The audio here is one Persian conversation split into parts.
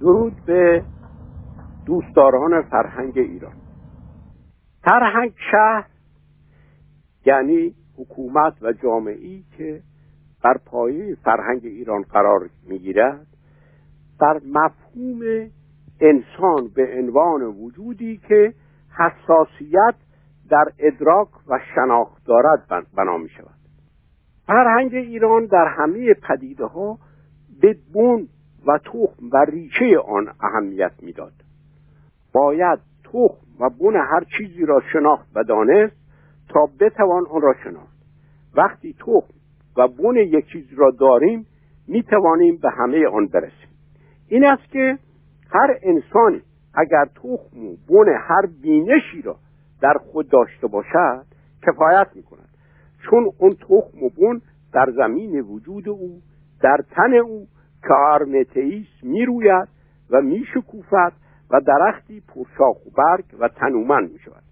درود به دوستداران فرهنگ ایران. فرهنگ شهر یعنی حکومت و جامعی که بر پایه فرهنگ ایران قرار می‌گیرد بر مفهوم انسان به عنوان وجودی که حساسیت در ادراک و شناخت دارد بنا می شود فرهنگ ایران در همه پدیده ها به بون و تخم و ریشه آن اهمیت می‌داد. باید تخم و بن هر چیزی را شناخت و دانست تا بتوان آن را شناخت. وقتی تخم و بن یک چیز را داریم می توانیم به همه آن برسیم. این است که هر انسانی اگر تخم و بن هر بینشی را در خود داشته باشد کفایت می کند چون اون تخم و بن در زمین وجود او در تن او که آرمتئیس می‌روید و میشکوفد و درختی پرشاخ و برگ و تنومند می شود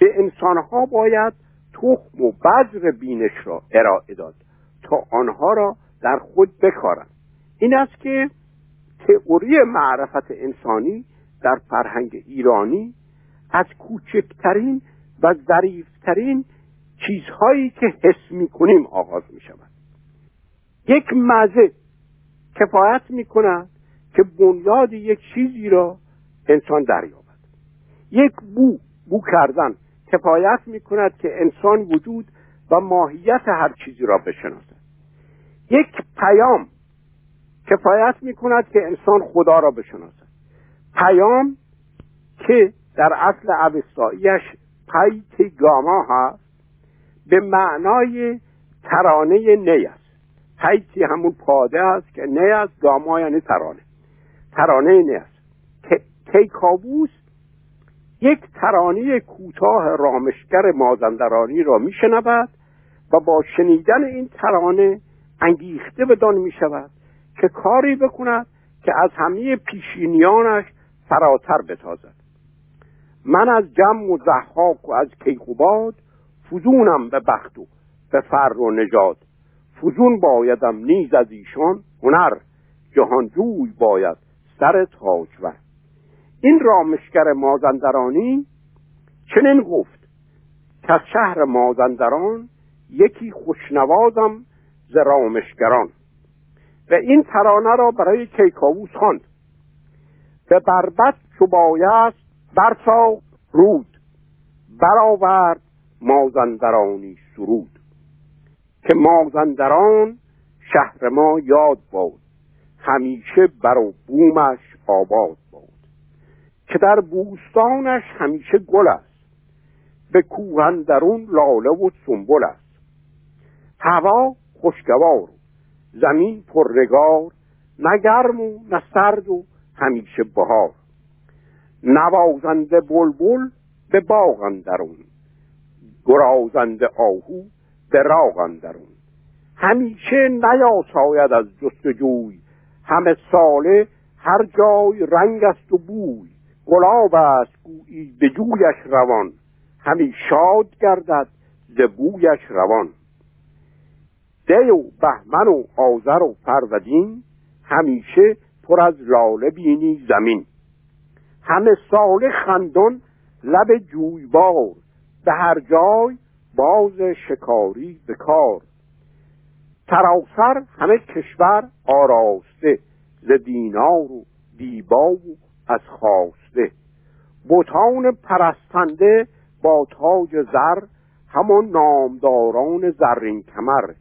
به انسانها باید تخم و بذر بینش را ارائه داد تا آنها را در خود بکارند. این است که تئوری معرفت انسانی در فرهنگ ایرانی از کوچکترین و ظریفترین چیزهایی که حس می کنیم آغاز می شود یک مزه کفایت می کند که بنیاد یک چیزی را انسان دریابد. یک بو بو کردن کفایت می کند که انسان وجود و ماهیت هر چیزی را بشناسد. یک پیام کفایت می کند که انسان خدا را بشناسد. پیام که در اصل اوستاییش پیت گاما هست به معنای ترانه نی است. پیتی همون پاده است که نی است گاما یعنی ترانه. ترانه نی است. کیکاووس یک ترانه کوتاه رامشگر مازندرانی را میشنود و با شنیدن این ترانه انگیخته بدان می شود که کاری بکند که از همه پیشینیانش فراتر بتازد. من از جمع و زحاک و از کیقوباد فزونم به بخت و به فر و نجات فزون بایدم نیز از ایشان هنر جهانجوی باید سر تاجور این رامشگر مازندرانی چنین گفت که از شهر مازندران یکی خوشنوازم ز رامشگران. و این ترانه را برای کیکاووس خواند. به بربت چو بایست برسا رود. برآورد مازندرانی سرود. که مازندران شهر ما یاد باد. همیشه بر و بومش آباد باد. که در بوستانش همیشه گل است. به کوهندرون لاله و سنبل است. هوا خوشگوار زمین پررگار نه گرم و نه سرد و همیشه بهار. نوازنده بلبل به باغ اندرون. گرازنده آهو به راغ اندرون همیشه نیاساید از جستجوی. همه ساله هر جای رنگ است و بوی. گلاب است گویی به جویش روان. همی شاد گردد ز بویش روان. دی و بهمن و آذر و فرودین همیشه پر از لاله بینی زمین. همه ساله خندان لب جویبار. به هر جای باز شکاری به کار. سراسر همه کشور آراسته ز دینار و دیبا و از خواسته. بوتان پرستنده با تاج زر همان نامداران زرین کمر.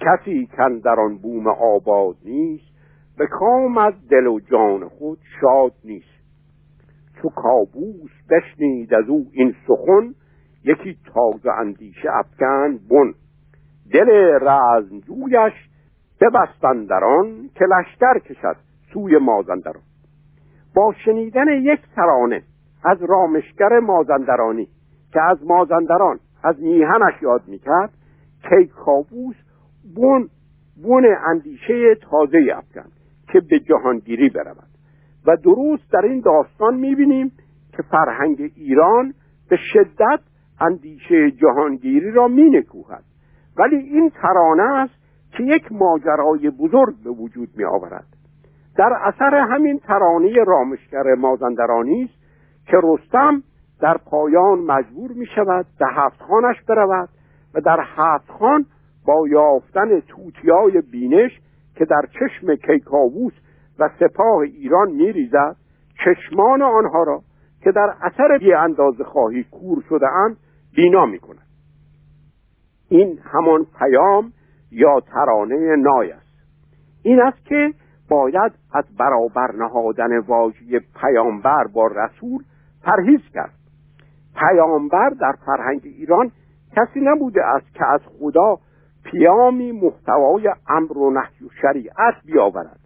کسی کن در آن بوم آباد نیست به کام از دل و جان خود شاد نیست. چو کابوس بشنید از او این سخن یکی تازه اندیشه افکن بن. دل رزمجویش ببستندران که لشکر کشد سوی مازندران. با شنیدن یک ترانه از رامشگر مازندرانی که از مازندران از میهنش یاد می‌کرد کیکاووس بون بون اندیشه تازه افکن که به جهانگیری برود. و درست در این داستان می‌بینیم که فرهنگ ایران به شدت اندیشه جهانگیری را مینکوهد. ولی این ترانه است که یک ماجرای بزرگ به وجود می آورد در اثر همین ترانه رامشگر مازندرانی است که رستم در پایان مجبور می شود به هفت خانش برود و در هفت خان با یافتن توتیای بینش که در چشم کیکاووس و سپاه ایران میریزد چشمان آنها را که در اثر بی اندازه خواهی کور شده اند بینا می کند این همان پیام یا ترانه نای است. این است که باید از برابر نهادن واژه پیامبر با رسول پرهیز کرد. پیامبر در فرهنگ ایران کسی نبوده است که از خدا پیامی محتوای امر و نهی و شریعت بیاورد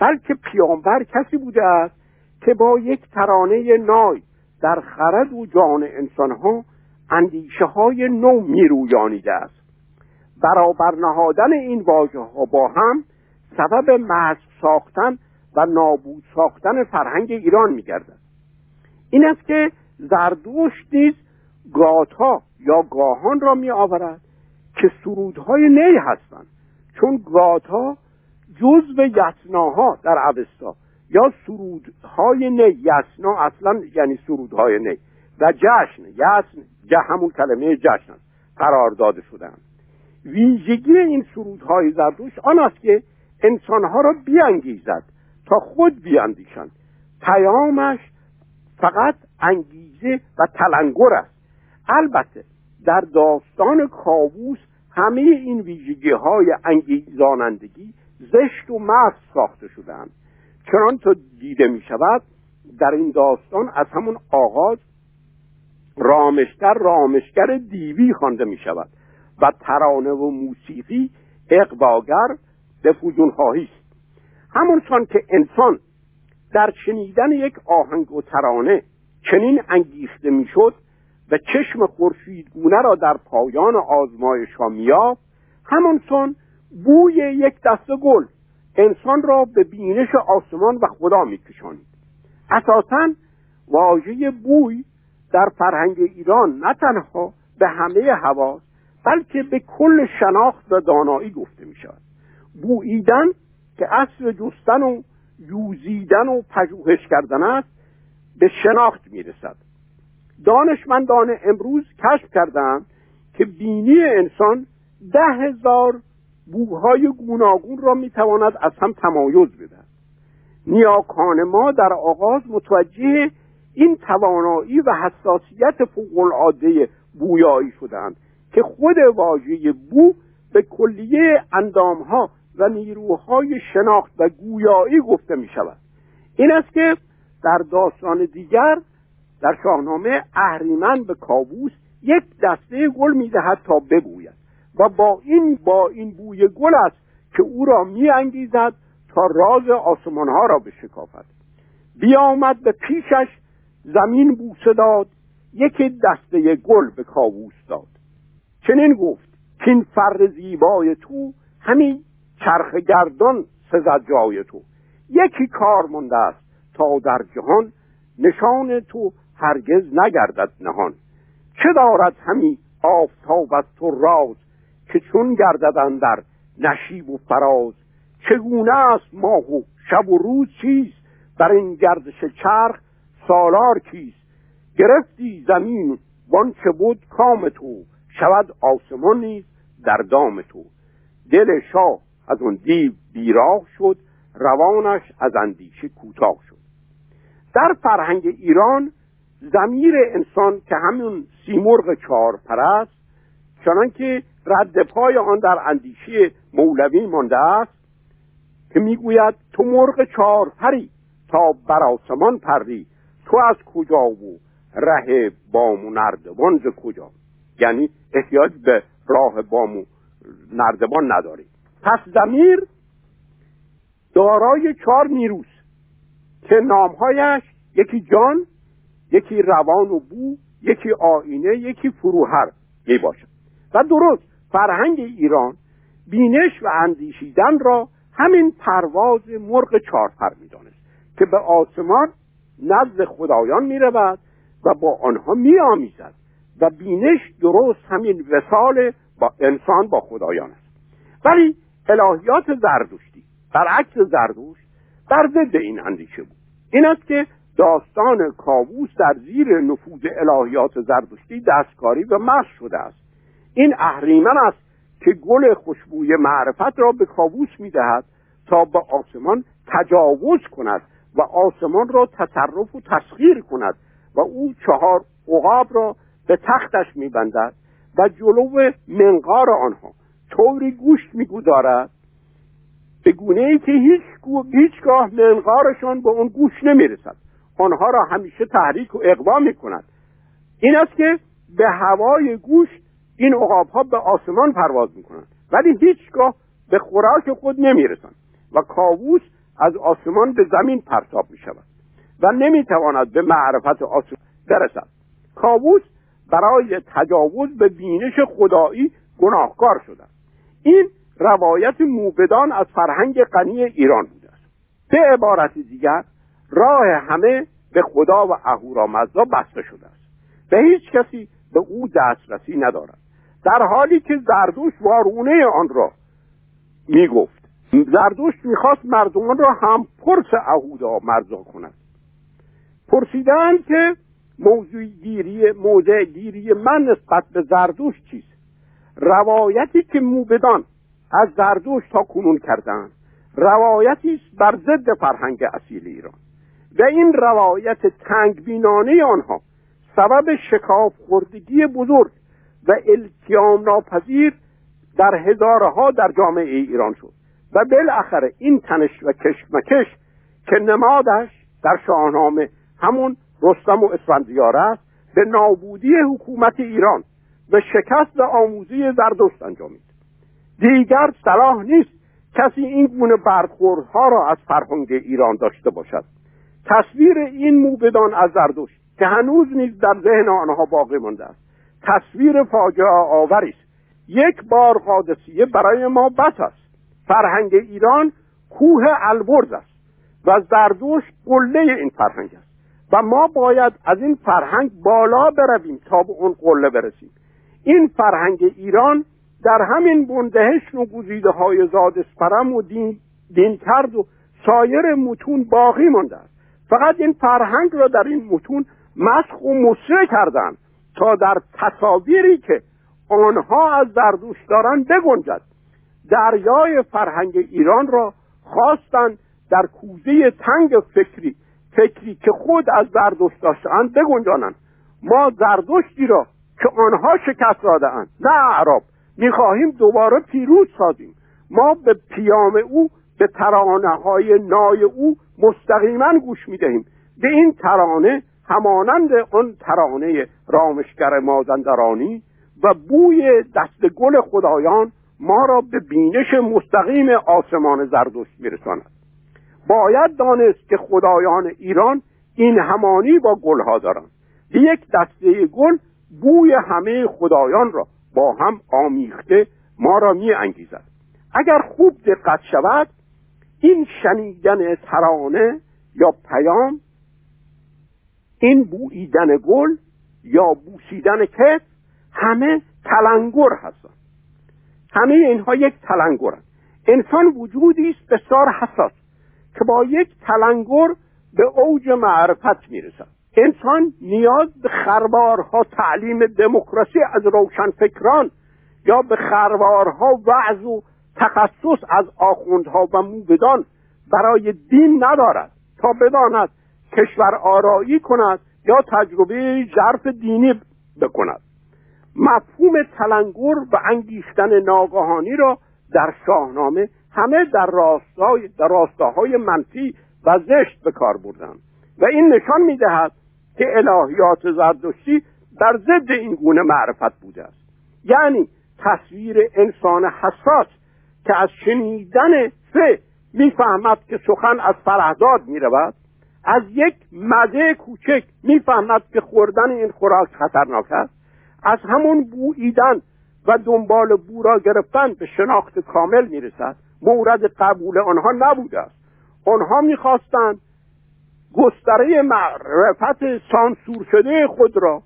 بلکه پیامبر کسی بوده است که با یک ترانه نای در خرد و جان انسانها اندیشه های نو میرویانیده است. برابر نهادن این واژه ها با هم سبب محض ساختن و نابود ساختن فرهنگ ایران میگردد. این است که زردوشت نیز گاتا یا گاهان را می آورد که سرودهای نی هستند. چون گاتا جزو یسناها در اوستا یا سرودهای نی یسنا اصلا یعنی سرودهای نی. و جشن یسن همون کلمه جشن است. قرار داده شدن ویژگی این سرودهای زردوش آن است که انسانها را بیانگیزد تا خود بیاندیشند. پیامش فقط انگیزه و تلنگر است. البته در داستان کاووس همه این ویژگی های انگیزانندگی زشت و مست ساخته شدند چنان تا دیده می شود در این داستان از همون آغاز رامشگر رامشگر دیوی خوانده می شود و ترانه و موسیقی اقواگر به فوزون خواهی است. همونسان که انسان در شنیدن یک آهنگ و ترانه چنین انگیخته می‌شد و چشم خورشیدگونه را در پایان آزمایش ها میافت همانسان بوی یک دست گل انسان را به بینش آسمان و خدا میکشانید اساسا واژه بوی در فرهنگ ایران نه تنها به همه حواس بلکه به کل شناخت و دانایی گفته می شود بوییدن که اصل جستن و یوزیدن و پژوهش کردن است به شناخت می رسد دانشمندان امروز کشف کردند که بینی انسان ده هزار بوهای گوناگون را می‌تواند از هم تمایز بدهد. نیاکان ما در آغاز متوجه این توانایی و حساسیت فوقالعاده بویایی شدند که خود واژه بو به کلیه اندامها و نیروهای شناخت و گویایی گفته می شود این است که در داستان دیگر در شاهنامه اهریمن به کابوس یک دسته گل می‌دهد تا ببوید و با این با این بوی گل است که او را میانگیزد تا راز آسمان ها را بشکافد. بیامد به پیشش زمین بوسه داد یک دسته گل به کاووس داد. چنین گفت که این فر زیبای تو همین چرخ گردان سزد جای تو. یکی کار مونده است تا در جهان نشان تو هرگز نگردد نهان. چه دارد همی آفتاب از تو راز که چون گردد در نشیب و فراز؟ چگونه است ماه و شب و روز چیست بر این گردش چرخ سالار کیست؟ گرفتی زمین چه بود کام تو. شود آسمان نیز در دام تو. دل شاه از اون دیو بیراه شد روانش از اندیشه کوتاه شد. در فرهنگ ایران زمیر انسان که همون سیمرغ چهار پرست چنان که رد پای آن در اندیشه مولوی مانده است که می‌گوید تو مرغ چهار پری تا بر آسمان پری. تو از کجا و ره بام و نردبان ز کجا؟ یعنی احتیاج به راه بام و نردبان نداری. پس زمیر دارای چهار نیروز که نامهایش یکی جان یکی روان و بو یکی آینه یکی فروهر می باشد و درست فرهنگ ایران بینش و اندیشیدن را همین پرواز مرغ چارپر می‌دانست که به آسمان نزد خدایان می رود و با آنها می آمیزد و بینش درست همین وسال با انسان با خدایان است. ولی الهیات زردوشتی برعکس زردوش بر ضد این اندیشه بود. این است که داستان کاووس در زیر نفوذ الهیات زردشتی دستکاری و مشق شده است. این اهریمن است که گل خوشبوی معرفت را به کاووس می‌دهد تا به آسمان تجاوز کند و آسمان را تصرف و تسخیر کند و او چهار عقاب را به تختش میبندد و جلو منقار آنها طوری گوشت می‌گذارد به گونه ای که هیچ هیچگاه منقارشان به اون گوش نمی‌رسد. آنها را همیشه تحریک و اقوا می‌کند. این است که به هوای گوش این عقاب ها به آسمان پرواز می‌کنند. ولی هیچگاه به خوراک خود نمی‌رسند و کاووس از آسمان به زمین پرتاب می شود و نمی‌تواند به معرفت آسمان برسد. کاووس برای تجاوز به بینش خدایی گناهکار شده. این روایت موبدان از فرهنگ غنی ایران بوده است. به عبارت دیگر راه همه به خدا و اهورامزدا بسته شده است. به هیچ کسی به او دسترسی ندارد. در حالی که زردوش وارونه آن را می‌گفت. زردوش می‌خواست مردمان را هم پرس اهودا مرزا کند. پرسیدند که موضوع گیری موضع گیری من نسبت به زردوش چیست؟ روایتی که موبدان از زردوش تا کنون کردند. روایتی است بر ضد فرهنگ اصیل ایران. و این روایت تنگ بینانه آنها سبب شکاف خوردگی بزرگ و التیام ناپذیر در هزارها در جامعه ایران شد. و بالاخره این تنش و کشمکش که نمادش در شاهنامه همون رستم و اسفندیار است به نابودی حکومت ایران و شکست آموزی زردشت انجامید. دیگر صلاح نیست کسی این گونه برخوردها را از فرهنگ ایران داشته باشد. تصویر این موبدان از زردشت که هنوز نیز در ذهن آنها باقی مانده است تصویر فاجعه آوری است. یک بار قادسیه برای ما بس است. فرهنگ ایران کوه البرز است و زردوش قله این فرهنگ است. و ما باید از این فرهنگ بالا برویم تا به اون قله برسیم. این فرهنگ ایران در همین بندهشن و گزیده های زاد اسپرم و دین, دین کرد و سایر متون باقی مانده است. فقط این فرهنگ را در این متون مسخ و مصره کردند تا در تصاویری که آنها از زردوش دارند بگنجد. دریای فرهنگ ایران را خواستند در کوزه تنگ فکری فکری که خود از زردشت داشتند بگنجانند. ما زردشتی را که آنها شکست دادهاند نه عرب می‌خواهیم دوباره پیروز سازیم. ما به پیام او به ترانه های نای او مستقیما گوش می‌دهیم. به این ترانه همانند آن ترانه رامشگر مازندرانی و بوی دست گل خدایان ما را به بینش مستقیم آسمان زردشت میرساند. باید دانست که خدایان ایران این همانی با گلها دارند. یک دسته گل بوی همه خدایان را با هم آمیخته ما را می انگیزد اگر خوب دقت شود این شنیدن ترانه یا پیام این بوییدن گل یا بوسیدن کف همه تلنگر هستند. همه اینها یک تلنگر انسان وجودی است بسیار حساس که با یک تلنگر به اوج معرفت می‌رسد. انسان نیاز به خربارها تعلیم دموکراسی از روشنفکران یا به خربارها وعظ و تخصص از آخوندها و موبدان برای دین ندارد تا بداند کشور آرایی کند یا تجربه ژرف دینی بکند. مفهوم تلنگر و انگیختن ناگهانی را در شاهنامه همه در راستای در راستاهای منفی و زشت به کار بردند و این نشان می‌دهد که الهیات زردشتی در ضد این گونه معرفت بوده است. یعنی تصویر انسان حساس که از شنیدن سه می‌فهمد که سخن از فرهداد می‌رود از یک مزه کوچک می‌فهمد که خوردن این خوراک خطرناک است. از همون بوییدن و دنبال بو را گرفتن به شناخت کامل می‌رسد. مورد قبول آنها نبوده است. آنها می‌خواستند گستره معرفت سانسور شده خود را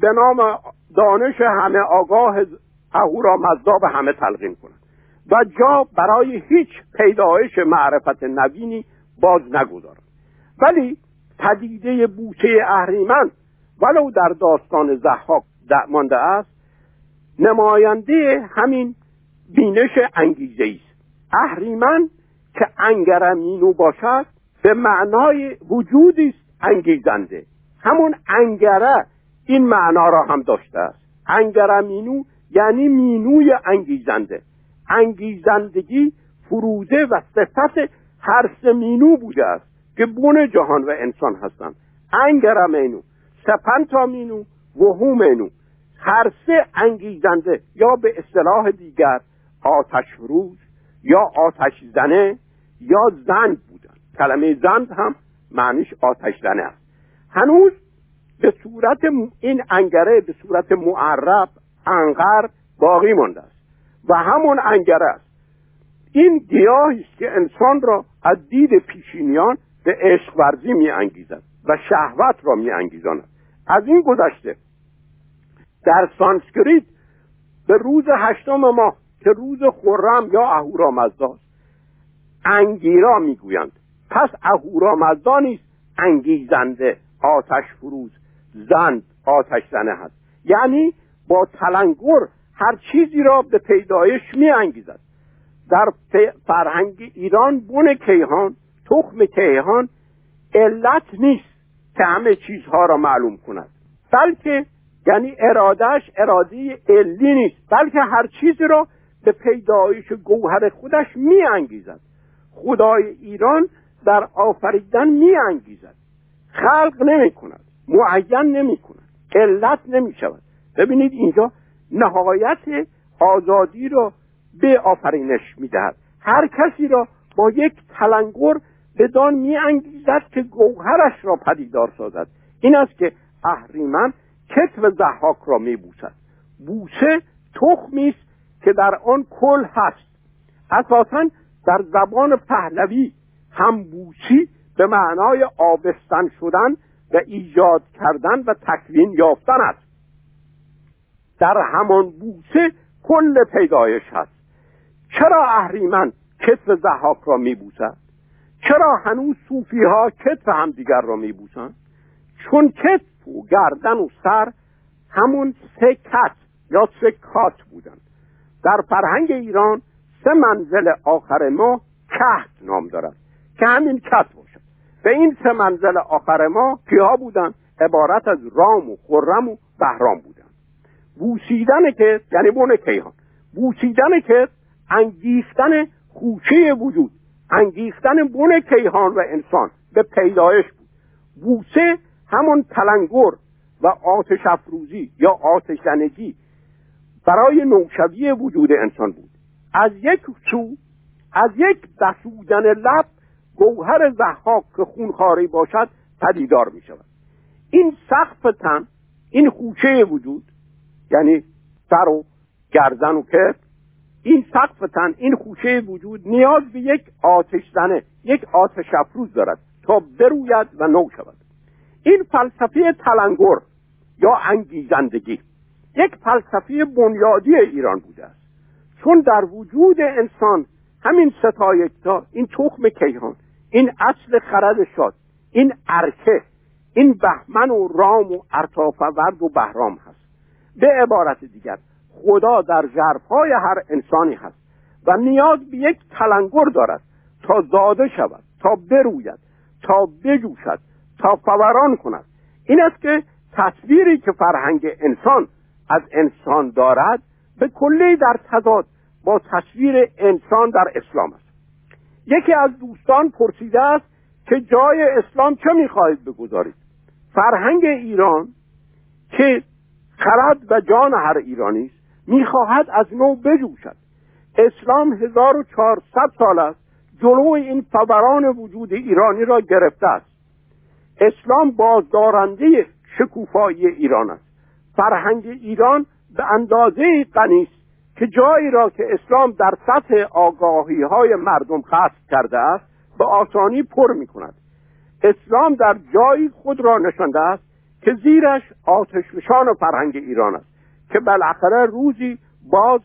به نام دانش همه آگاه اهورا مزدا به همه تلقین کنند و جا برای هیچ پیدایش معرفت نوینی باز نگذارند. ولی پدیده بوسه اهریمن ولو در داستان زحاک مانده است. نماینده همین بینش انگیزه است. اهریمن که انگرمینو باشد به معنای وجودی است انگیزنده. همون انگره این معنا را هم داشته است. انگرمینو یعنی مینوی انگیزنده. انگیزندگی فروده و صفت هر سه مینو بوده است که بون جهان و انسان هستند. انگرمینو سپنتا و هومینو هر سه انگیزنده یا به اصطلاح دیگر آتش روز یا آتش زنه یا زند بودن. کلمه زند هم معنیش آتش زنه است. هنوز به صورت این انگره به صورت معرب انقر باقی مانده است. و همون انگره است. این گیاهی است که انسان را از دید پیشینیان به عشق ورزی می انگیزد و شهوت را می انگیزاند از این گذشته در سانسکریت به روز هشتم ماه که روز خرم یا اهورامزدا انگیرا می‌گویند. پس اهورامزدا نیست انگیزنده آتش فروز زند آتش زنه هست. یعنی با تلنگر هر چیزی را به پیدایش می انگیزد در فرهنگ ایران بن کیهان تخم کیهان علت نیست که همه چیزها را معلوم کند. بلکه یعنی ارادهش اراده علی نیست بلکه هر چیزی را به پیدایش گوهر خودش می انگیزد خدای ایران در آفریدن می انگیزد خلق نمی کند معین نمی کند علت نمی شود ببینید اینجا نهایت آزادی را به آفرینش می دهد هر کسی را با یک تلنگر بدان می انگیزد که گوهرش را پدیدار سازد. این است که اهریمن کتف زحاک را می بوسد بوسه تخمی است که در آن کل هست. اساسا در زبان پهلوی هم بوسی به معنای آبستن شدن و ایجاد کردن و تکوین یافتن است. در همان بوسه کل پیدایش هست. چرا اهریمن کتف زحاک را میبوسد؟ چرا هنوز صوفی ها کتف همدیگر را میبوسند؟ چون کتف و گردن و سر همون سه کت یا سه کات بودند در فرهنگ ایران سه منزل آخر ما کهت نام دارد که همین کت باشد به این سه منزل آخر ما کیها بودند عبارت از رام و خرم و بهرام بودند بوسیدن که یعنی بون کیهان. بوسیدن که انگیختن خوشه وجود. انگیختن بن کیهان و انسان به پیدایش بود. بوسه همون تلنگر و آتش افروزی یا آتش زنگی برای نوشوی وجود انسان بود. از یک سو از یک بسودن لب گوهر زحاک که خونخاری باشد پدیدار می شود این سقف تن این خوشه وجود یعنی سر و گردن و کف این سقف تن این خوشه وجود نیاز به یک آتش زنه یک آتش افروز دارد تا بروید و نو شود این فلسفه تلنگر یا انگیزندگی یک فلسفه بنیادی ایران بوده است. چون در وجود انسان همین ستایکتا این تخم کیهان این اصل خرد شاد این ارکه این بهمن و رام و ارتافورد و بهرام هست. به عبارت دیگر خدا در ژرفهای هر انسانی هست و نیاز به یک تلنگر دارد تا زاده شود تا بروید تا بجوشد تا فوران کند. این است که تصویری که فرهنگ انسان از انسان دارد به کلی در تضاد با تصویر انسان در اسلام است. یکی از دوستان پرسیده است که جای اسلام چه می‌خواهید بگذارید؟ فرهنگ ایران که خرد و جان هر ایرانی است می‌خواهد از نو بجوشد. اسلام 1400 سال است جلو این فوران وجود ایرانی را گرفته است. اسلام بازدارنده شکوفایی ایران است. فرهنگ ایران به اندازه غنی است که جایی را که اسلام در سطح آگاهی های مردم خاص کرده است به آسانی پر می کند اسلام در جایی خود را نشانده است که زیرش آتشفشان فرهنگ ایران است که بالاخره روزی باز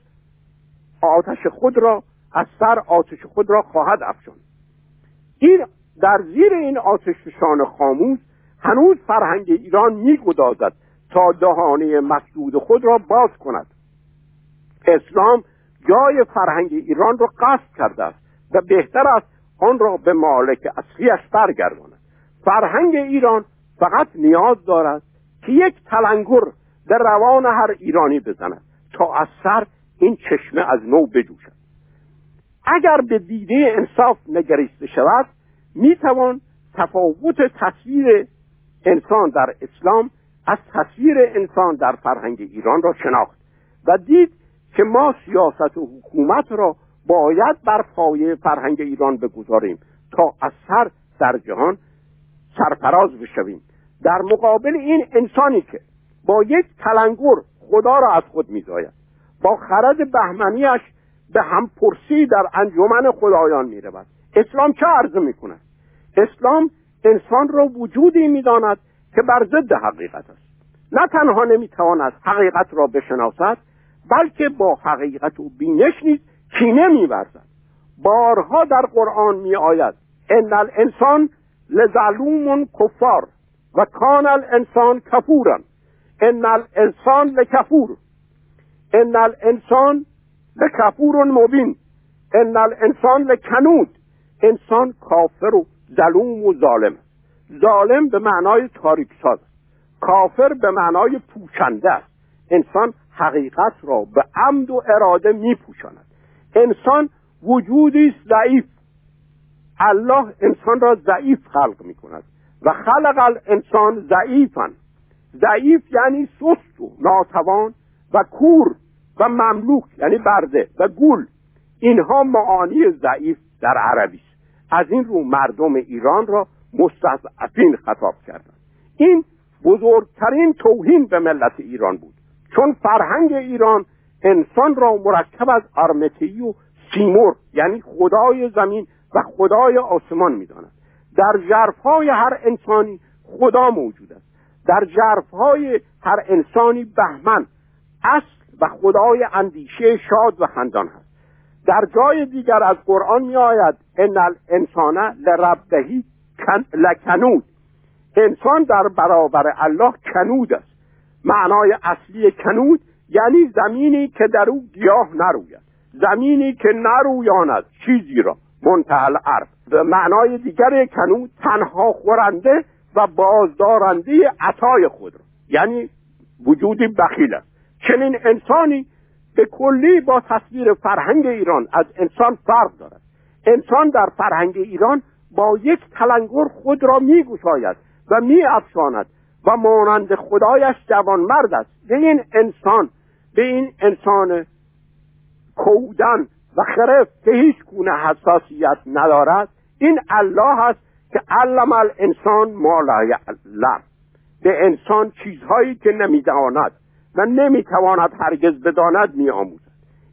آتش خود را از سر آتش خود را خواهد افشان این در زیر این آتشفشان خاموش هنوز فرهنگ ایران میگدازد تا دهانه مسدود خود را باز کند. اسلام جای فرهنگ ایران را قصد کرده است و بهتر است آن را به مالک اصلیش برگرداند. فرهنگ ایران فقط نیاز دارد که یک تلنگر در روان هر ایرانی بزند تا از سر این چشمه از نو بجوشد. اگر به دیده انصاف نگریسته شود می‌توان تفاوت تصویر انسان در اسلام از تصویر انسان در فرهنگ ایران را شناخت و دید که ما سیاست و حکومت را باید بر پایه فرهنگ ایران بگذاریم تا از سر در جهان سرفراز بشویم. در مقابل این انسانی که با یک تلنگر خدا را از خود میزاید با خرد بهمنیش به همپرسی در انجمن خدایان می‌رود. اسلام چه عرضه می‌کند؟ اسلام انسان را وجودی می‌داند که بر ضد حقیقت است. نه تنها نمی‌تواند حقیقت را بشناسد بلکه با حقیقت و بینش نیز کینه میورزد. بارها در قرآن میآید ان الانسان لظلوم کفار و کان الانسان کفورا ان الانسان لکفور ان الانسان لکفور مبین ان الانسان لکنود انسان کافر و ظلوم و ظالم. ظالم به معنای تاریک ساز کافر به معنای پوشنده است. انسان حقیقت را به عمد و اراده میپوشاند. انسان وجودی ضعیف. الله انسان را ضعیف خلق می کند و خلق الانسان ضعیفا. ضعیف یعنی سست و ناتوان و کور و مملوک یعنی برده و گول اینها معانی ضعیف در عربی است. از این رو مردم ایران را مستضعفین خطاب کردند این بزرگترین توهین به ملت ایران بود. چون فرهنگ ایران انسان را مرکب از آرمتی و سیمور یعنی خدای زمین و خدای آسمان می‌داند. در جرفهای هر انسانی خدا موجود است. در جرفهای هر انسانی بهمن اصل و خدای اندیشه شاد و خندان هست. در جای دیگر از قرآن می آید ان الانسان لربدهی لکنود. انسان در برابر الله کنود است. معنای اصلی کنود یعنی زمینی که در او گیاه نروید. زمینی که نرویاند چیزی را. منتهل عرب به معنای دیگر کنود تنها خورنده و بازدارنده عطای خود را. یعنی وجودی بخیل است. چنین انسانی به کلی با تصویر فرهنگ ایران از انسان فرق دارد. انسان در فرهنگ ایران با یک تلنگر خود را میگشاید و میافشاند و مانند خدایش مرد است. به این انسان به این انسان کودن و خرف که هیچ گونه حساسیت ندارد. این الله است که علم الانسان ما لا یعلم. به انسان چیزهایی که نمی‌داند. و نمی‌تواند هرگز بداند میآموزد.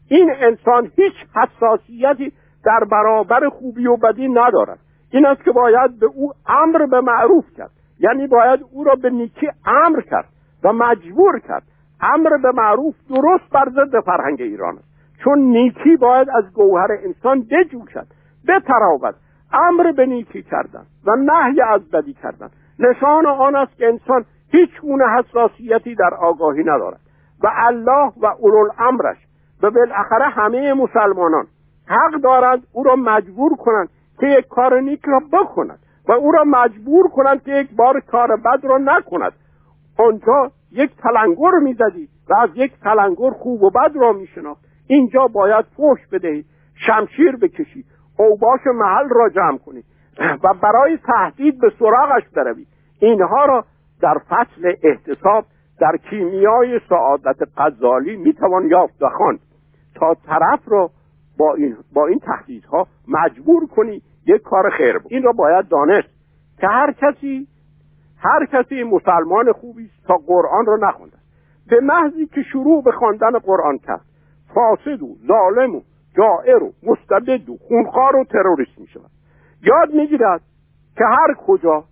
این انسان هیچ حساسیتی در برابر خوبی و بدی ندارد. این است که باید به او امر به معروف کرد. یعنی باید او را به نیکی امر کرد و مجبور کرد. امر به معروف درست بر ضد فرهنگ ایران است. چون نیکی باید از گوهر انسان بجوشد بتراود. امر به نیکی کردن و نهی از بدی کردن. نشان آن است که انسان هیچ گونه حساسیتی در آگاهی ندارد. و الله و امرش و بالاخره همه مسلمانان حق دارند او را مجبور کنند که یک کار نیک را بکند و او را مجبور کنند که یک بار کار بد را نکند. آنجا یک تلنگر می‌زدی و از یک تلنگر خوب و بد را میشناخت. اینجا باید فوش بدهی شمشیر بکشی اوباش محل را جمع کنی و برای تهدید به سراغش بروی. اینها را در فصل احتساب در کیمیای سعادت غزالی می‌توان یافت و خواند. تا طرف را با این, با این تهدیدها مجبور کنی یک کار خیر بود این را باید دانست که هر کسی هر کسی مسلمان خوبی تا قرآن را نخوانده. به محضی که شروع به خواندن قرآن کرد فاسد و ظالم و جائر و مستبد و خونخوار و تروریست می شود یاد می‌گیرد که هر کجا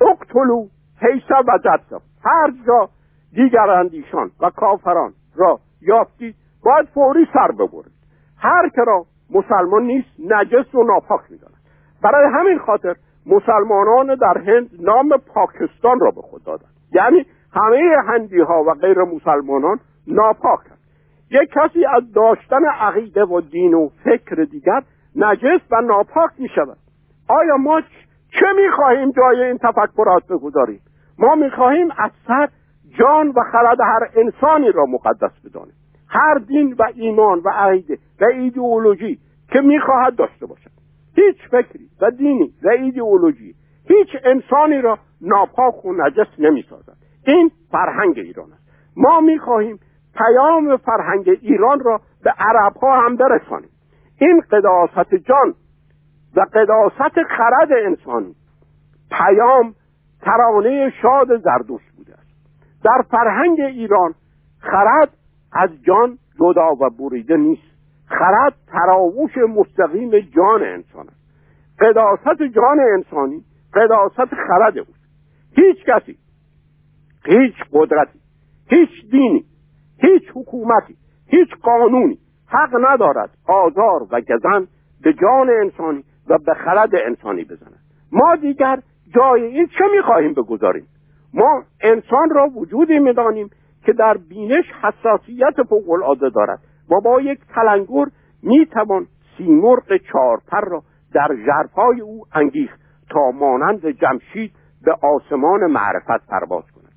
اقتلو حیث و جدسم هر جا دیگر اندیشان و کافران را یافتی باید فوری سر ببرید. هر که را مسلمان نیست نجس و ناپاک می‌داند. برای همین خاطر مسلمانان در هند نام پاکستان را به خود دادند. یعنی همه هندی ها و غیر مسلمانان ناپاکند یک کسی از داشتن عقیده و دین و فکر دیگر نجس و ناپاک می شود آیا ما چه می خواهیم جای این تفکرات بگذاریم؟ ما می خواهیم از سر جان و خرد هر انسانی را مقدس بدانیم. هر دین و ایمان و عقیده و ایدئولوژی که می‌خواهد داشته باشد. هیچ فکری و دینی و ایدئولوژی هیچ انسانی را ناپاک و نجس نمی‌سازد. این فرهنگ ایران است. ما می‌خواهیم پیام فرهنگ ایران را به عرب ها هم برسانیم. این قداست جان و قداست خرد انسانی. پیام ترانه شاد زردوش بوده است. در فرهنگ ایران خرد از جان جدا و بریده نیست. خرد تراوش مستقیم جان انسان است. قداست جان انسانی قداست خرد اوست هیچ کسی هیچ قدرتی هیچ دینی هیچ حکومتی هیچ قانونی حق ندارد آزار و گزن به جان انسانی و به خرد انسانی بزند. ما دیگر جای این چه می‌خواهیم بگذاریم؟ ما انسان را وجودی می‌دانیم که در بینش حساسیت فوقالعاده دارد. و با یک تلنگر می‌توان سیمرغ چارپر را در ژرفای او انگیخت تا مانند جمشید به آسمان معرفت پرواز کند.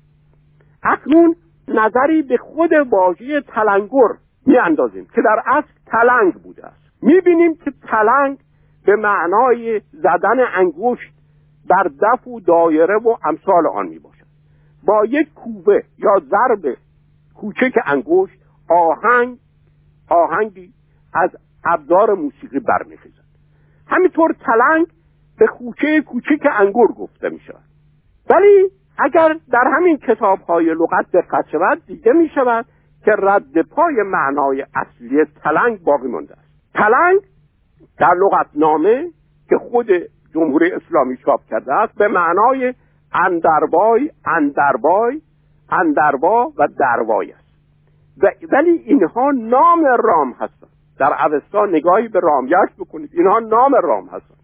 اکنون نظری به خود واژه تلنگر میاندازیم که در اصل تلنگ بوده است. می‌بینیم که تلنگ به معنای زدن انگشت بر دف و دایره و امثال آن می باشد با یک کوبه یا ضرب کوچک انگشت آهنگ آهنگی از ابزار موسیقی برمیخیزد. همینطور تلنگ به خوچه کوچک انگور گفته می شود ولی اگر در همین کتاب های لغت دقت شود دیده می شود که رد پای معنای اصلی تلنگ باقی مانده است. تلنگ در لغت نامه که خود جمهوری اسلامی چاپ کرده است به معنای اندربای اندربای اندربا و دروای است. ولی اینها نام رام هستند در اوستا نگاهی به رامیش بکنید. اینها نام رام هستند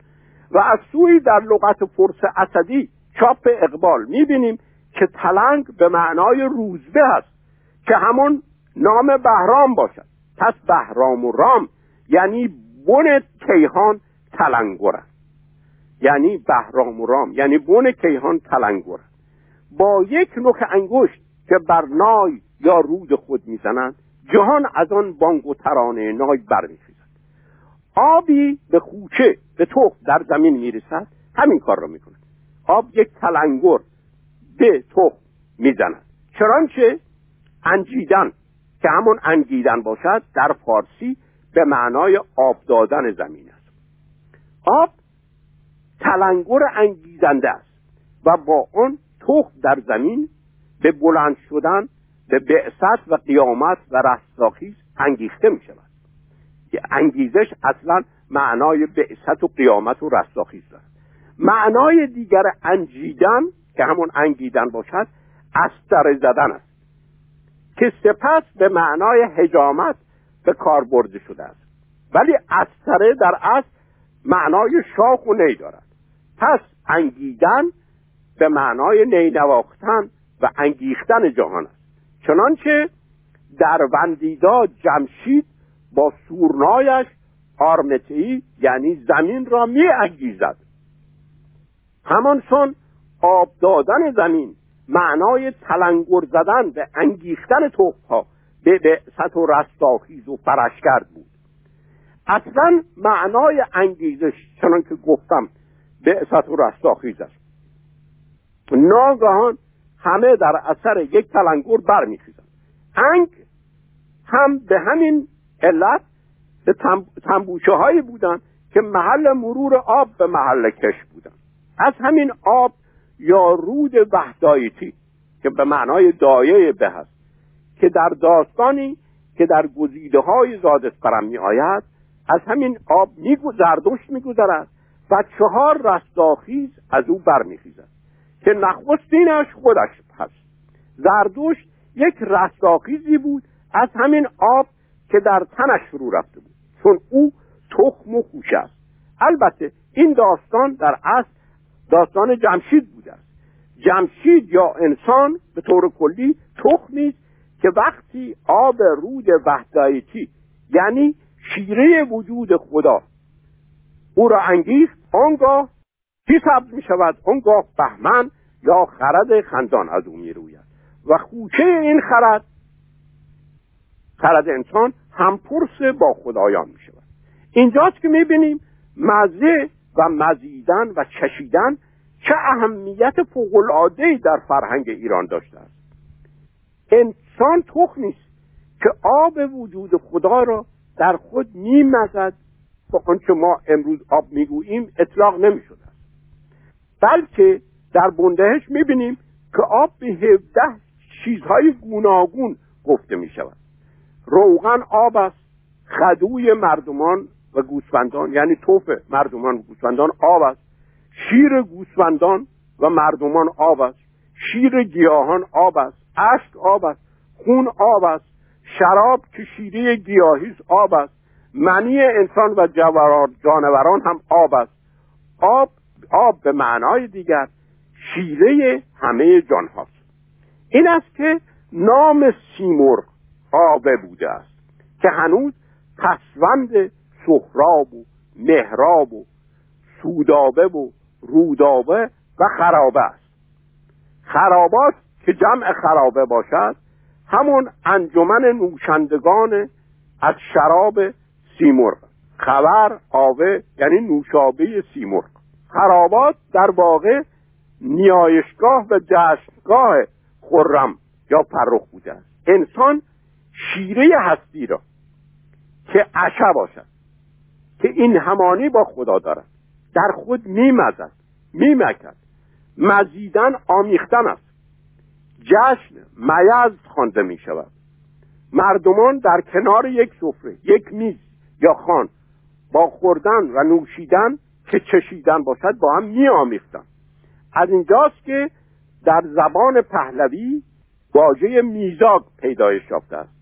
و از سوی در لغت فرس اسدی چاپ اقبال می‌بینیم که تلنگ به معنای روزبه است که همون نام بهرام باشد. پس بهرام و رام یعنی بن کیهان تلنگر است. یعنی بهرام و رام یعنی بن کیهان تلنگر. با یک نوک انگشت که بر نای یا رود خود می‌زنند جهان از آن بانگ و ترانه نای برمیخیزد. آبی به خوچه به تخم در زمین می‌رسد همین کار را می‌کند. آب یک تلنگر به تخم می‌زند. چرانچه انجیدن که همون انگیدن باشد در فارسی به معنای آب دادن زمین است. آب تلنگر انگیزنده است و با آن تخم در زمین به بلند شدن به بعثت و قیامت و رستاخیز انگیخته می شود. انگیزش اصلا معنای بعثت و قیامت و رستاخیز دارد. معنای دیگر انجیدن که همون انگیدن باشد استر زدن است که سپس به معنای هجامت به کار برده شده است. ولی استره در اصل معنای شاخ و نی دارد. پس انگیدن به معنای نینواختن و انگیختن جهان است. چنانچه در وندیدا جمشید با سورنایش آرمتی یعنی زمین را می انگیزد همانسان آب دادن زمین معنای تلنگر زدن به انگیختن توپها به بعثت و رستاخیز و بود. اصلا معنای انگیزش چنان که گفتم بعثت و رستاخیز است. ناگهان همه در اثر یک تلنگر برمیخیزند. انگ هم به همین علت به تنبوشه هایی بودن که محل مرور آب به محل کش بودن از همین آب یا رود وحدایتی که به معنای دایه به هست که در داستانی که در گزیده های زادسپرم می آید از همین آب می زردشت می گذرد و چهار رستاخیز از او برمیخیزد که نخستینش خودش هست. زردوش یک رستاخیزی بود از همین آب که در تنش فرو رفته بود چون او تخم و خوش است. البته این داستان در اصل داستان جمشید بوده است. جمشید یا انسان به طور کلی تخمی است که وقتی آب رود وحدایتی یعنی شیره وجود خدا او را انگیخت آنگاه چی سبز می شود آنگاه بهمن یا خرد خندان از او می روید و خوشه این خرد خرد انسان همپرس با خدایان می شود اینجاست که می بینیم مزه و مزیدن و چشیدن چه اهمیت فوقالعادهای در فرهنگ ایران داشته است. انسان تخ نیست که آب وجود خدا را در خود میمزد با آنچه ما امروز آب می‌گوییم اطلاق نمی‌شده. بلکه در بندهش می‌بینیم که آب به هفده چیزهای گوناگون گفته می شود روغن آب است خدوی مردمان و گوسفندان یعنی توف مردمان و گوسفندان آب است شیر گوسفندان و مردمان آب است شیر گیاهان آب است اشک آب است خون آب است شراب که شیره گیاهی آب است منی انسان و جانوران هم آب است. آب آب به معنای دیگر شیره همه جان هاست. این است که نام سیمرغ آبه بوده است که هنوز پسوند سهراب و مهراب و سودابه و رودابه و خرابه است. خرابات که جمع خرابه باشد همون انجمن نوشندگان از شراب سیمرغ. خبر آوه یعنی نوشابه سیمرغ. خرابات در واقع نیایشگاه و جشنگاه خرم یا فرخ بوده است. انسان شیره هستی را که عشه باشد که این همانی با خدا دارد در خود میمزد میمکد. مزیدن آمیختن است. جشن میز خوانده می شود مردمان در کنار یک سفره یک میز یا خان با خوردن و نوشیدن که چشیدن باشد با هم می آمیختن از اینجاست که در زبان پهلوی واژه میزاگ پیدایش یافته است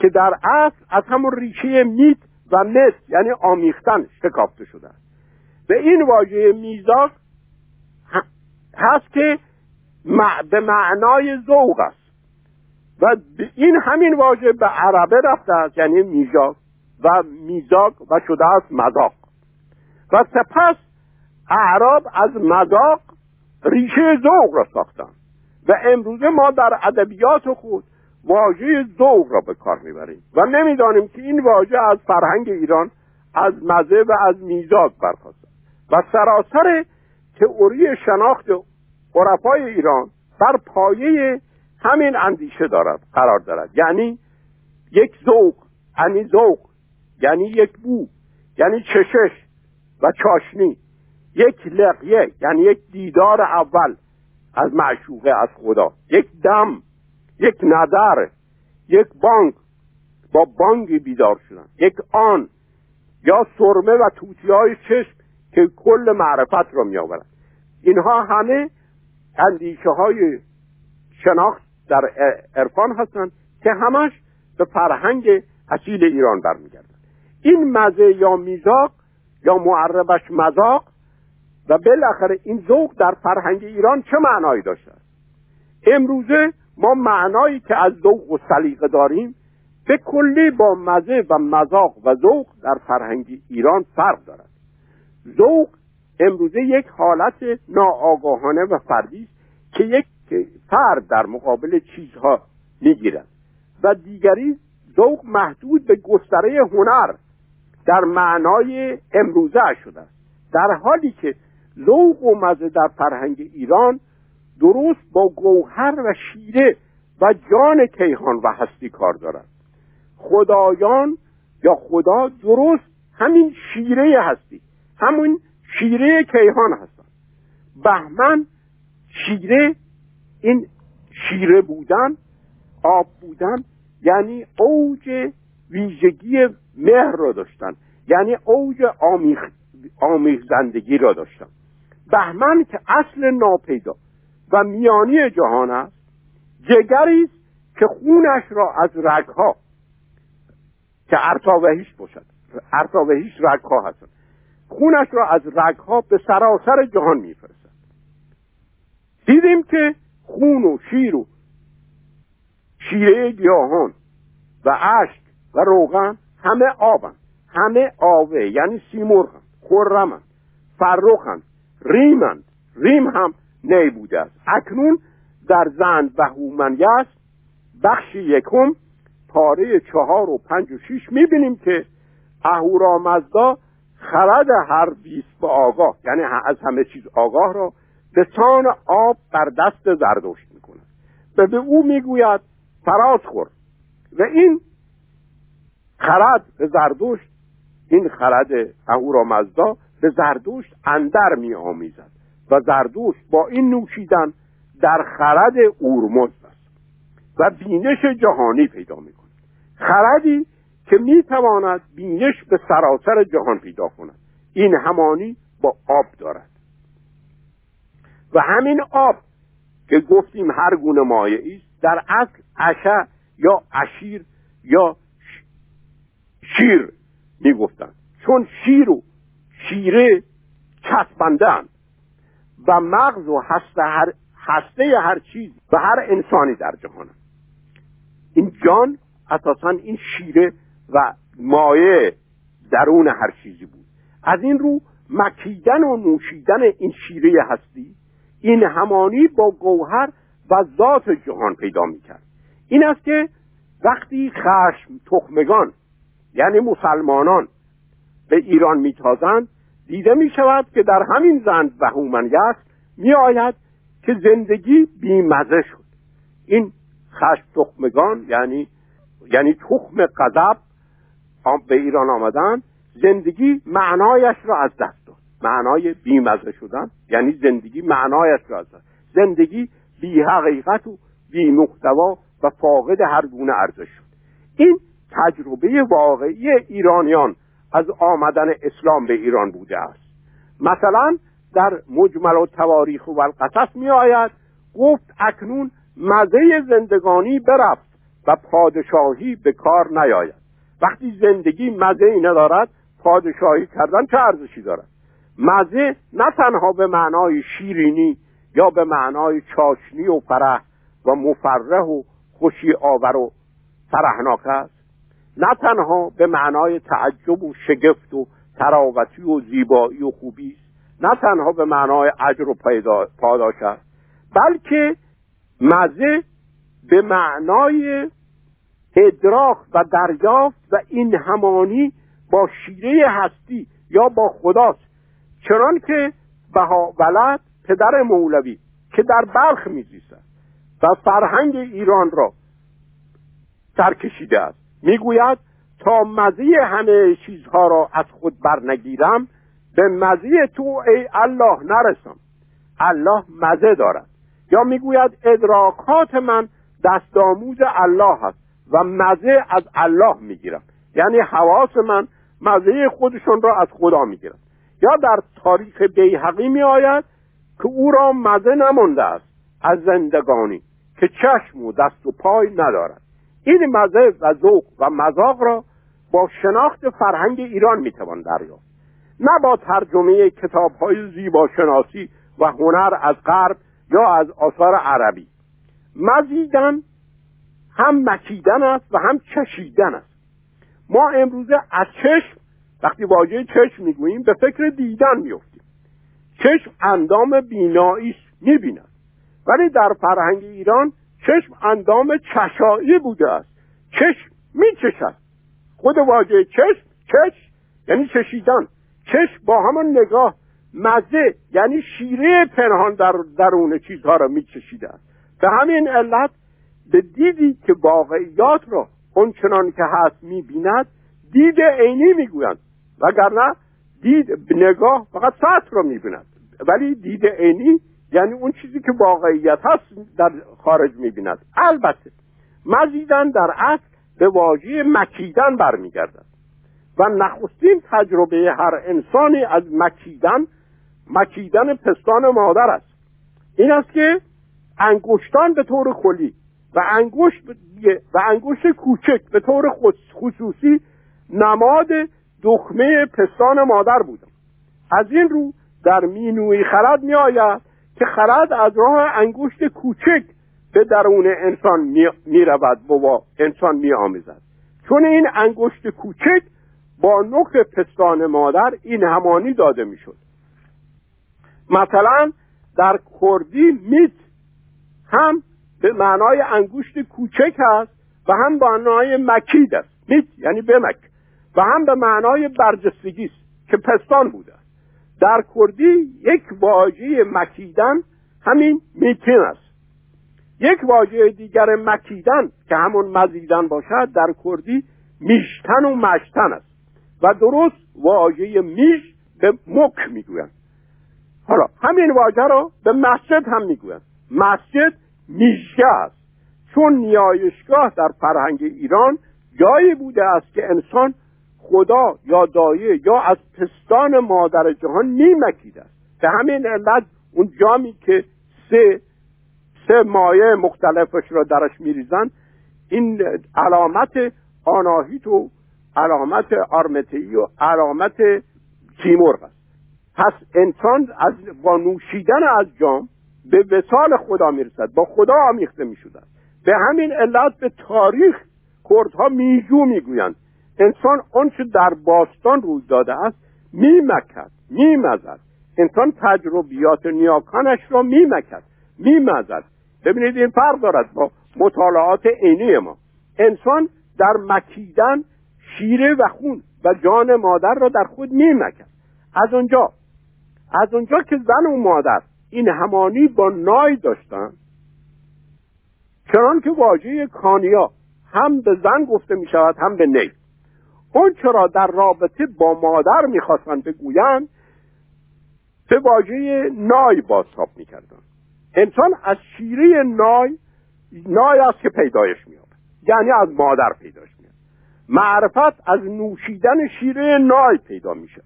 که در اصل از همون ریشه میت و مس یعنی آمیختن شکافته شده است. به این واژه میزاگ هست که به معنای ذوق است. و این همین واژه به عربه رفته است یعنی میزاگ و میزاگ و شده است مذاق. و سپس اعراب از مذاق ریشه ذوق را ساختن. و امروزه ما در ادبیات خود واژه ذوق را به کار می‌بریم. و نمی‌دانیم که این واژه از فرهنگ ایران از مزه و از میزاگ برخواسته و سراسر تئوری شناخت عرفای ایران بر پایه همین اندیشه دارد قرار دارد. یعنی یک ذوق یعنی ذوق. یعنی یک بو یعنی چشش و چاشنی. یک لقیه یعنی یک دیدار اول از معشوقه از خدا. یک دم یک نظر یک بانک. با بانگی بیدار شدن. یک آن. یا سرمه و توتی های چشم که کل معرفت را می آورد اینها همه اندیشه های شناخت در عرفان هستند که همش به فرهنگ اصیل ایران برمیگردند این مزه یا میزاق یا معربش مذاق و بالاخره این ذوق در فرهنگ ایران چه معنایی داشته؟ است امروزه ما معنایی که از ذوق و سلیقه داریم به کلی با مزه و مذاق و ذوق در فرهنگ ایران فرق دارد. ذوق امروزه یک حالت ناآگاهانه و فردی است که یک فرد در مقابل چیزها می‌گیرد و دیگری ذوق محدود به گستره هنر در معنای امروزه شده است. در حالی که ذوق و مزه در فرهنگ ایران درست با گوهر و شیره و جان کیهان و هستی کار دارد. خدایان یا خدا درست همین شیره هستی همین شیره کیهان هستند. بهمن شیره این شیره بودن آب بودن یعنی اوج ویژگی مهر را داشتن. یعنی اوج آمیخ... آمیخزندگی را داشتن. بهمن که اصل ناپیدا و میانی جهان است جگری است که خونش را از رگها که ارتاوهیش باشد. ارتاوهیش رگها هستند. خونش را از رگها به سراسر جهان میفرستد. دیدیم که خون و شیر و شیره گیاهان و اشک و روغن همه آبن. همه آوه. یعنی سیمرغن خرمن. فرخن. ریمند ریم هم نی بوده است. اکنون در زند و هومنیس بخش یکم پاره چهار و پنج و شیش می‌بینیم که اهورامزدا خرد هر بیست به آگاه. یعنی از همه چیز آگاه را به سان آب بر دست زردشت می‌کنه و به او می‌گوید فراز خور. و این خرد به زردشت این خرد اهورامزدا به زردوشت اندر می آمیزد و زردوشت با این نوشیدن در خرد اورمزد است و بینش جهانی پیدا می کند. خردی که می تواند بینش به سراسر جهان پیدا کند. این همانی با آب دارد. و همین آب که گفتیم هر گونه مایعی است در اصل عشه یا اشیر یا شیر می‌گفتند چون شیر و شیره چسبندن و مغز و هسته هر هسته هر چیز و هر انسانی در جهان. این جان اساسا این شیره و مایه درون هر چیزی بود. از این رو مکیدن و نوشیدن این شیره هستی این همانی با گوهر و ذات جهان پیدا می‌کرد. این است که وقتی خشم تخمگان یعنی مسلمانان. به ایران میتازند دیده می شود که در همین زند و هومنیت می آید که زندگی بیمزه شد. این خشم تخمگان یعنی یعنی تخم قذب به ایران آمدن زندگی معنایش را از دست داد. معنای بیمزه شدن یعنی زندگی معنایش را از دست زندگی بی حقیقت و بی محتوا و فاقد هر گونه ارزش شد. این تجربه واقعی ایرانیان از آمدن اسلام به ایران بوده است. مثلا در مجمل و تواریخ و القصص می آید گفت اکنون مزه زندگانی برفت و پادشاهی به کار نیاید. وقتی زندگی مزه ای ندارد پادشاهی کردن چه ارزشی دارد؟ مزه نه تنها به معنای شیرینی یا به معنای چاشنی و فرح و مفرح و خوشی آور و فرحناک است. نه تنها به معنای تعجب و شگفت و تراوتی و زیبایی و خوبی است نه تنها به معنای اجر و پاداش است بلکه مزه به معنای ادراک و دریافت و این همانی با شیره هستی یا با خداست. چنان که بها ولد پدر مولوی که در بلخ میزیستد و فرهنگ ایران را سرکشیده است. می‌گوید تا مزه همه چیزها را از خود برنگیرم به مزه تو ای الله نرسم. الله مزه دارد. یا می‌گوید ادراکات من دستآموز الله هست و مزه از الله می‌گیرم. یعنی حواس من مزه خودشون را از خدا می‌گیرم. یا در تاریخ بیحقی می آید که او را مزه نمانده است از زندگانی که چشم و دست و پای ندارد. این مزه و ذوق و مذاق را با شناخت فرهنگ ایران می‌توان دریافت. نه با ترجمه کتاب های زیبا شناسی و هنر از غرب یا از آثار عربی. مزیدن هم مکیدن است و هم چشیدن است. ما امروزه از چشم وقتی واژه چشم می‌گوییم به فکر دیدن میفتیم چشم اندام بینایی می‌بیند. ولی در فرهنگ ایران چشم اندام چشایی بوده است. چشم میچشد. خود واژه چشم چشم یعنی چشیدن. چشم با همان نگاه مزه یعنی شیره پنهان در درون چیزها را میچشیده است. به همین علت به دیدی که واقعیات را چنان که هست می‌بیند دید عینی می‌گویند. وگرنه دید نگاه فقط سطح را می‌بیند. ولی دید عینی یعنی اون چیزی که واقعیت هست در خارج می‌بیند. البته مزیدن در اصل به واژه مکیدن برمیگردد و نخستین تجربه هر انسانی از مکیدن مکیدن پستان مادر است. این است که انگشتان به طور کلی و انگشت و انگشت کوچک به طور خصوصی نماد دخمه پستان مادر بودن از این رو در مینوی خرد می آید که خرد از راه انگشت کوچک به درون انسان می رود با انسان می آمیزد چون این انگشت کوچک با نوک پستان مادر این همانی داده می شد مثلا در کردی میت هم به معنای انگشت کوچک هست و هم به معنای مکید است. میت یعنی بمک. و هم به معنای برجستگی است که پستان بوده. در کردی یک واژه مکیدن همین میتین است. یک واژه دیگر مکیدن که همون مزیدن باشد در کردی میشتن و مشتن است و درست واژه میش به مک می‌گویند. حالا همین واژه رو به مسجد هم می‌گویند. مسجد میشه است. چون نیایشگاه در فرهنگ ایران جایی بوده است که انسان خدا یا دایه یا از پستان مادر جهان میمکیده. است به همین علت اون جامی که سه سه مایه مختلفش را درش میریزن این علامت آناهیت و علامت آرمتی و علامت تیمور است پس انسان از با نوشیدن از جام به وصال خدا می‌رسد با خدا آمیخته می‌شود. به همین علت به تاریخ کردها میژو می‌گویند. انسان آنچه در باستان روی داده است میمکد میمزد. انسان تجربیات نیاکانش را میمکد میمزد. ببینید این فرق دارد با مطالعات عینی ما. انسان در مکیدن شیره و خون و جان مادر را در خود میمکد. از اونجا از اونجا که زن و مادر این همانی با نای داشتن چنان که واژه کانیا هم به زن گفته می شود هم به نی. اون چرا در رابطه با مادر می‌خواستند بگویند به واژه نای بازتاب می‌کردن انسان از شیره نای نای است که پیدایش میاد یعنی از مادر پیداش میاد معرفت از نوشیدن شیره نای پیدا میشه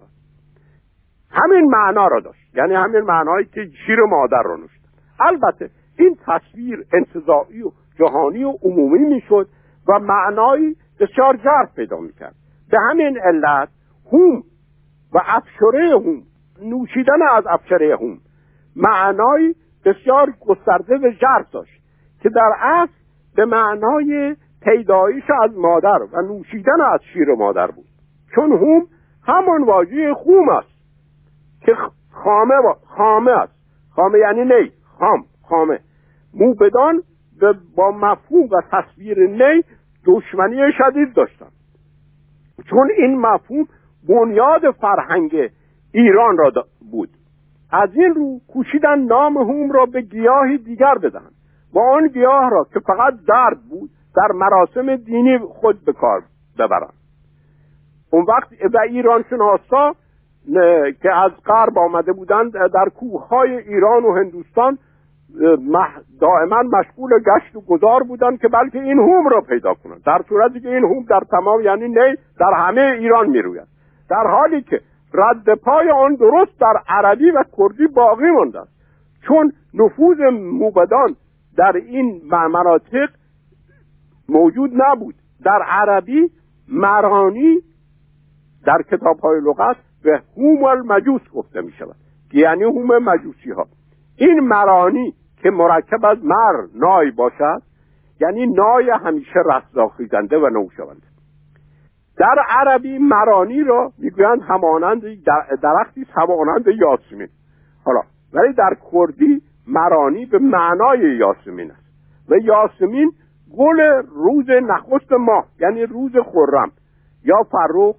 همین معنا را داشت. یعنی همین معنایی که شیر مادر را نوشید البته این تصویر انتظاعی و جهانی و عمومی می‌شد و معنایی بسیار ظرف پیدا می‌کرد. به همین علت هوم و افشره هوم نوشیدن از افشره هوم معنای بسیار گسترده و ژرف داشت که در اصل به معنای پیدایش از مادر و نوشیدن از شیر مادر بود. چون هوم همان واژه خوم است که خامه, خامه است. خامه یعنی نی خام خامه. موبدان با مفهوم و تصویر نی دشمنی شدید داشتن چون این مفهوم بنیاد فرهنگ ایران را بود. از این رو کوشیدن نام هوم را به گیاهی دیگر بدن و آن گیاه را که فقط درد بود در مراسم دینی خود به کار ببرند اون وقت و ایران شناسا که از غرب آمده بودند در کوههای ایران و هندوستان دائما مشغول گشت و گذار بودند که بلکه این هوم را پیدا کنند در صورتی که این هوم در تمام یعنی نه در همه ایران می‌روید. در حالی که رد پای آن درست در عربی و کردی باقی مانده است. چون نفوذ موبدان در این مناطق موجود نبود. در عربی مرانی در کتاب های لغت به هوم المجوس گفته می شود یعنی هوم مجوسی ها این مرانی که مرکب از مر نای باشد یعنی نای همیشه رستاخیزنده و نوشونده در عربی مرانی را می‌گویند همانند درختی همانند یاسمین. حالا ولی در کردی مرانی به معنای یاسمین است. و یاسمین گل روز نخست ماه یعنی روز خرم یا فروخ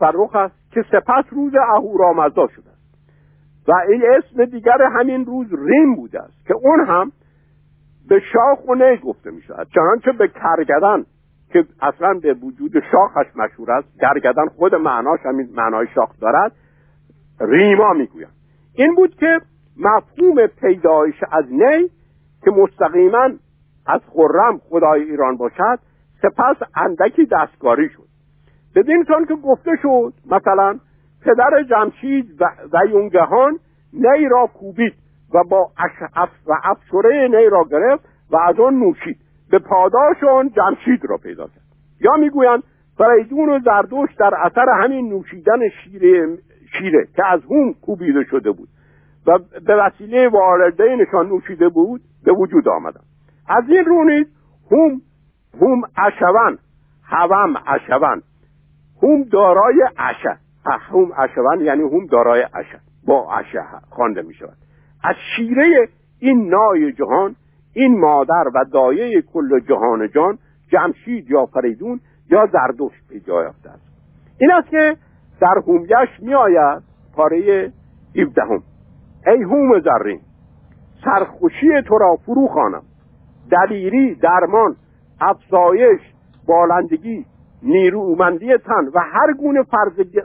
فروخ است که سپس روز اهورامزدا شده و این اسم دیگر همین روز ریم بوده است که اون هم به شاخ و نی گفته می شود. چنانچه به کرگدن که اصلا به وجود شاخش مشهور است گرگدن خود معناش همین معنای شاخ دارد ریما می‌گویند این بود که مفهوم پیدایش از نی که مستقیما از خرم خدای ایران باشد سپس اندکی دستکاری شد. بدین که گفته شد مثلا پدر جمشید و یونگهان نی را کوبید و با اف و افشره نی را گرفت و از آن نوشید. به پاداش آن جمشید را پیدا کرد. یا می‌گویند فریدون و زردوش در اثر همین نوشیدن شیر, شیره که از هوم کوبیده شده بود و به وسیله والدینشان نوشیده بود به وجود آمدن از این رو نیز هوم هوم اشون هوم اشون هوم دارای اشه هوم اشون یعنی هوم دارای اشه با اشه خوانده می شود از شیره این نای جهان این مادر و دایه کل جهان جان جمشید یا فریدون یا زردوش پیدا یافته است. این است که در هومیش می آید پاره 17 هم. ای هوم زرین سرخوشی تو را فرو خانم دلیری درمان افزایش بالندگی نیرومندی تن و هر گونه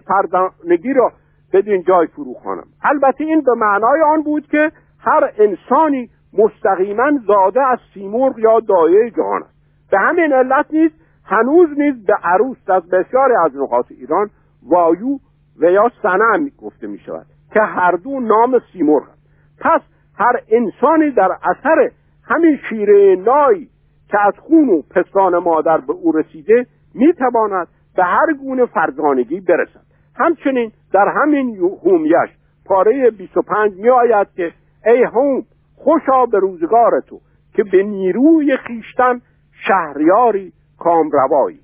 فردانگی را بدین جای فرو خانم البته این به معنای آن بود که هر انسانی مستقیما زاده از سیمرغ یا دایه جهان است. به همین علت نیست هنوز نیز به عروس از بسیاری از نقاط ایران وایو و یا سنم گفته می شود که هر دو نام سیمرغ است. پس هر انسانی در اثر همین شیره نای که از خون و پستان مادر به او رسیده می‌تواند به هر گونه فرزانگی برسد. همچنین در همین هومیش پاره 25 می آید که ای هوم خوشا به روزگار تو که به نیروی خیشتن شهریاری کامروایی.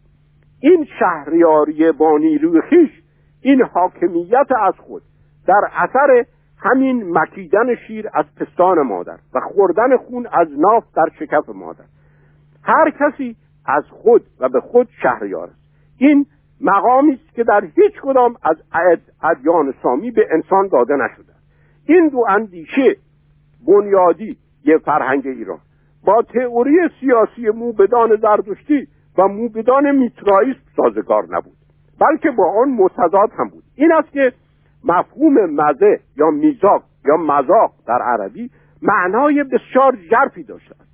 این شهریاری با نیروی خیش این حاکمیت از خود در اثر همین مکیدن شیر از پستان مادر و خوردن خون از ناف در شکف مادر. هر کسی از خود و به خود شهریار است. این مقامی است که در هیچ کدام از ادیان سامی به انسان داده نشده. این دو اندیشه بنیادی یه فرهنگ ایران. با تئوری سیاسی موبدان زردشتی و موبدان میترائیسم سازگار نبود. بلکه با آن متضاد هم بود. این است که مفهوم مزه یا میزاق یا مذاق در عربی معنای بسیار ژرفی داشته است.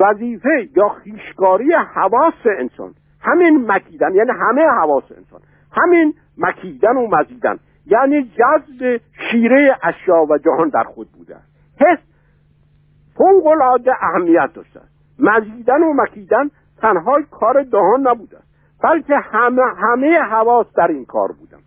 وظیفه یا خیشکاری حواس انسان. همین مکیدن یعنی همه حواس انسان. همین مکیدن و مزیدن. یعنی جذب شیره اشیا و جهان در خود بوده است. حس فوق العاده اهمیت داشته است. مزیدن و مکیدن تنها کار دهان نبوده است. بلکه همه همه حواس در این کار بودن.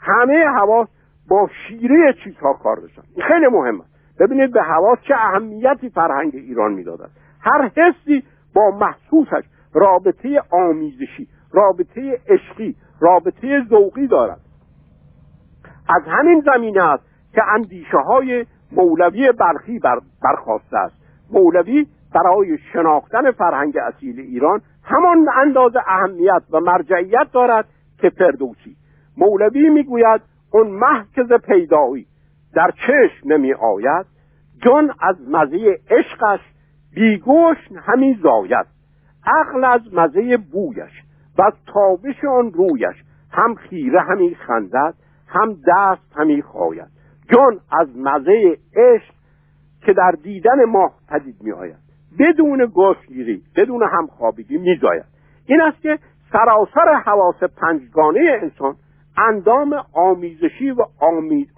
همه حواس با شیره چیزها کار داشتن. خیلی مهمه. ببینید به حواس چه اهمیتی فرهنگ ایران می‌دادد هر حسی با محسوسش رابطه آمیزشی رابطه عشقی رابطه ذوقی دارد. از همین زمینه است که اندیشه های مولوی بلخی بر برخواسته است. مولوی برای شناختن فرهنگ اصیل ایران همان اندازه اهمیت و مرجعیت دارد که فردوسی. مولوی می‌گوید اون محکز پیدایی در چشم نمی آید جان از مزه عشقش بیگوش همی زاید. عقل از مزه بویش و از تابش آن رویش. هم خیره همی خندد هم دست همی خواید جان از مزه عشق که در دیدن ماه پدید می آید. بدون گوشگیری بدون همخوابگی می زاید. این است که سراسر حواس پنجگانه انسان اندام آمیزشی و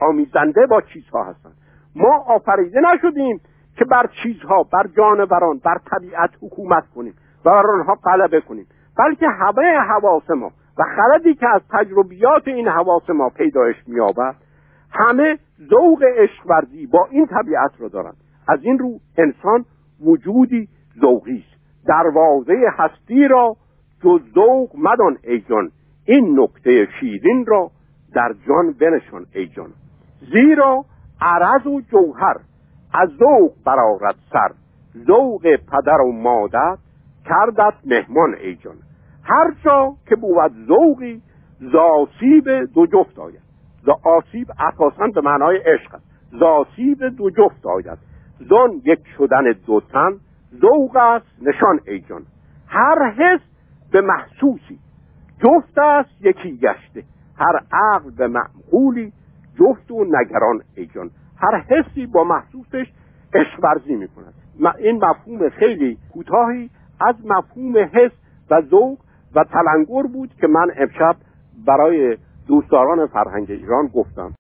آمیزنده با چیزها هستند. ما آفریده نشدیم که بر چیزها بر جانوران بر طبیعت حکومت کنیم و بر آنها غلبه کنیم بلکه همه حواس ما و خردی که از تجربیات این حواس ما پیدایش مییابد همه ذوق عشق ورزی با این طبیعت را دارند از این رو انسان وجودی ذوقی است. دروازه هستی را جز ذوق مدان ای جان. این نکته شیرین را در جان بنشان ای جان. زیرا عرض و جوهر از ذوق برارد سر. ذوق پدر و مادر کردت مهمان ای جان. هر جا که بود ذوقی زاسیب دو جفت آید. ز آسیب اساسا به معنای عشق است. زاسیب دو جفت آید. زن یک شدن دو تن ذوق است نشان ای جان. هر حس به محسوسی جفت است یکی گشته. هر عقل به معقولی جفت و نگران ای جان. هر حسی با محسوسش عشق ورزی می کند این مفهوم خیلی کوتاهی از مفهوم حس و ذوق و تلنگر بود که من امشب برای دوستداران فرهنگ ایران گفتم.